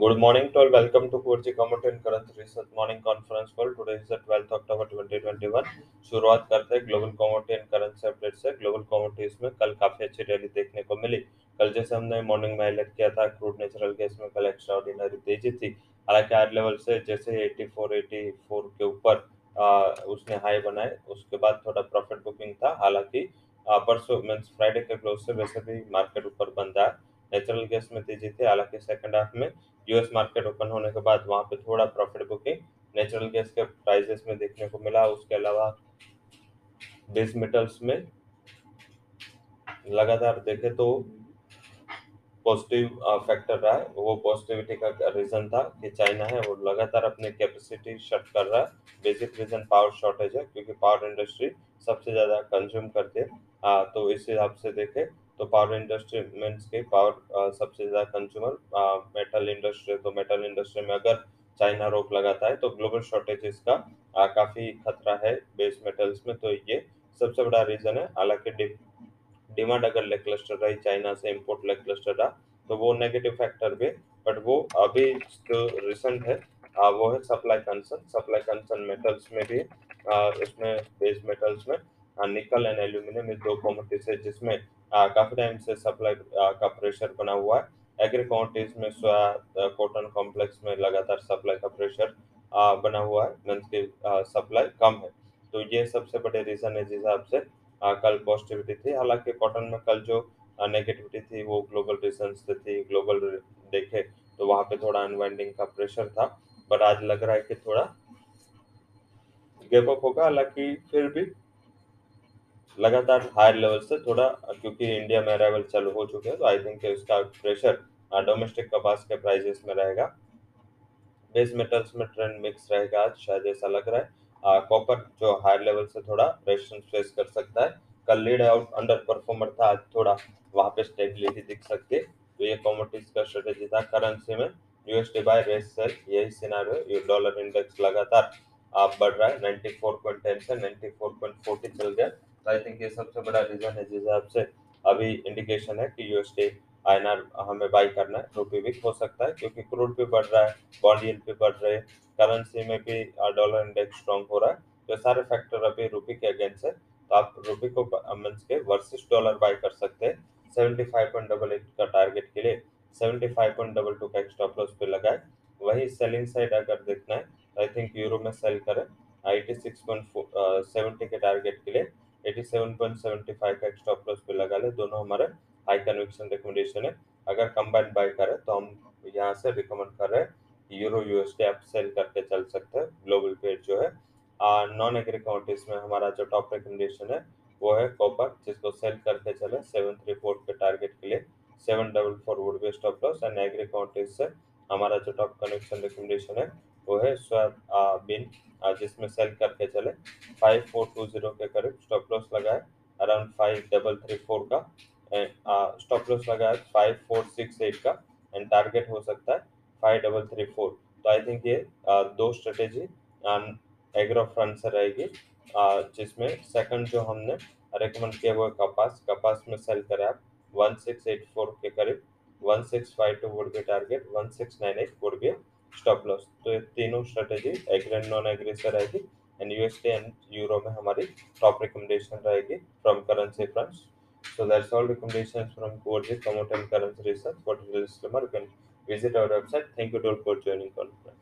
Good morning to all. Welcome to 4G Commodity and Currency Research Morning Conference Call. Today is the 12th October 2021. शुरुआत करते हैं global commodity and currency update से global commodities में कल काफ़ी अच्छी rally देखने को मिली कल जैसे हमने मॉर्निंग में हाईलाइट किया था क्रूड नेचुरल गैस में कल एक्स्ट्रा ऑर्डिनरी तेज़ी थी हालाँकि हायर लेवल से जैसे 84 84 के ऊपर उसने हाई बनाए, उसके बाद थोड़ा प्रॉफिट बुकिंग था हालाँकि परसों मीन्स फ्राइडे के क्लोज से वैसे भी मार्केट ऊपर बंद है नेचुरल गैस में तेज़ी थी हालाँकि सेकंड हाफ़ में यूएस मार्केट ओपन होने के बाद वहाँ पे थोड़ा प्रॉफिट बुकिंग नेचुरल गैस के प्राइसेस में देखने को मिला। उसके अलावा बेस मेटल्स में लगातार देखे तो पॉजिटिव फैक्टर रहा है। वो पॉजिटिविटी का रीजन था कि चाइना है वो लगातार अपनी कैपेसिटी शट कर रहा है। बेसिक रीजन पावर शॉर्टेज है क्योंकि पावर इंडस्ट्री सबसे ज़्यादा कंज्यूम करती है। आ, तो इस हिसाब से देखे तो पावर इंडस्ट्री मीन्स के पावर सबसे ज़्यादा कंज्यूमर मेटल इंडस्ट्री तो मेटल इंडस्ट्री में अगर चाइना रोक लगाता है तो ग्लोबल शॉर्टेजेस का आ, काफ़ी खतरा है बेस मेटल्स में तो ये सबसे बड़ा रीजन है। हालाँकि डिमांड अगर लेग क्लस्टर रही चाइना से इंपोर्ट लेग क्लस्टर रहा तो वो नेगेटिव फैक्टर भी बट वो अभी जो रिसेंट है आ, वो है supply concern supply concern metals में भी आ, इसमें बेस मेटल्स में निकल एंड एल्यूमिनियम इस दो कॉमोडिटीज है जिसमें काफ़ी टाइम से सप्लाई का प्रेशर बना हुआ है। एग्री कॉमोडिटीज में सोया कॉटन कॉम्प्लेक्स में लगातार सप्लाई का प्रेशर बना हुआ है। मीन्स की सप्लाई कम है। तो ये सबसे बड़े रीजन है जिस हिसाब से कल पॉजिटिविटी थी। हालाँकि कॉटन में कल जो नेगेटिविटी थी, वो ग्लोबल रीजन से थी। ग्लोबल देखे तो वहाँ पे थोड़ा अनवाइंडिंग का प्रेशर था। बट आज लग रहा है कि थोड़ा गेप अप होगा। हालाँकि फिर भी लगातार हायर लेवल से थोड़ा, क्योंकि इंडिया में अराइवल चालू हो चुके हैं तो आई थिंक उसका प्रेशर डोमेस्टिक कपास के प्राइजेस में रहेगा। बेस मेटल्स में ट्रेंड मिक्स रहेगा आज, शायद ऐसा लग रहा है। कॉपर जो हायर लेवल से थोड़ा प्रेशर फेस कर सकता है। कल लीड आउट अंडर परफॉर्मर था, आज थोड़ा वहाँ पे स्टेबिलिटी दिख सकती है। तो ये कॉमोडिटीज का स्ट्रेटेजी था करेंसी में। यूएसडी बाय रेस सेल यही सिनारियो डॉलर इंडेक्स लगातार आप बढ़ रहा है। 94.10 से 94.40 चल गया। तो आई थिंक ये सबसे बड़ा रीजन है जिस हिसाब से अभी इंडिकेशन है कि यूएसडी आईएनआर हमें बाई करना है रुपी वीक हो सकता है, क्योंकि क्रूड भी बढ़ रहा है बॉन्ड यील्ड भी बढ़ रहे करेंसी में भी डॉलर इंडेक्स स्ट्रॉन्ग हो रहा है तो सारे फैक्टर अभी रुपी के अगेंस्ट है तो आप रुपी को मीन्स के वर्सेस डॉलर बाय कर सकते हैं seventy five point double eight का टारगेट के लिए seventy five point double two का स्टॉप लॉस पे लगाए, वही सेलिंग साइड अगर देखना है आई थिंक यूरो में सेल करें एटी सिक्स पॉइंट सेवेंटी के टारगेट के लिए 87.75 का स्टॉप लॉस पे लगा ले, दोनों हमारे हाई कन्विक्शन रिकमेंडेशन है। अगर कंबाइंड बाय करें तो हम यहाँ से रिकमेंड कर रहे हैं यूरो यूएसडी आप सेल करके चल सकते हैं। ग्लोबल पेड जो है नॉन एग्री काउंटीज में हमारा जो टॉप रिकमेंडेशन है, वो है कॉपर जिसको सेल करके चले सेवन थ्री फोर के टारगेट के लिए। Seven double four would be stop loss and agri counters से हमारा जो टॉप कन्विक्शन रिकमेंडेशन है वो है स्वाद बिन जिसमें सेल करके चले फाइव फोर टू ज़ीरो के करीब स्टॉप लॉस लगाए around five double three four का एंड स्टॉप लॉस लगाए फाइव फोर सिक्स एट का एंड टारगेट हो सकता है फाइव डबल थ्री फोर तो आई थिंक ये आ, दो स्ट्रेटेजी एग्रो फ्रंट से रहेगी जिसमें सेकंड जो हमने रिकमेंड किया वो है कपास कपास में सेल करें आप वन सिक्स एट फोर के करीब one six five two would be target one six nine eight would be stop loss तो ये तीनों स्ट्रेटेजी एग्रेंड नॉन एग्रेसर रहेगी एंड यूएसडे एंड यूरो में हमारी टॉप रिकमेंडेशन रहेगी from currency front so that's all recommendation from court commode and currency research for visit our website thank you to all for joining conference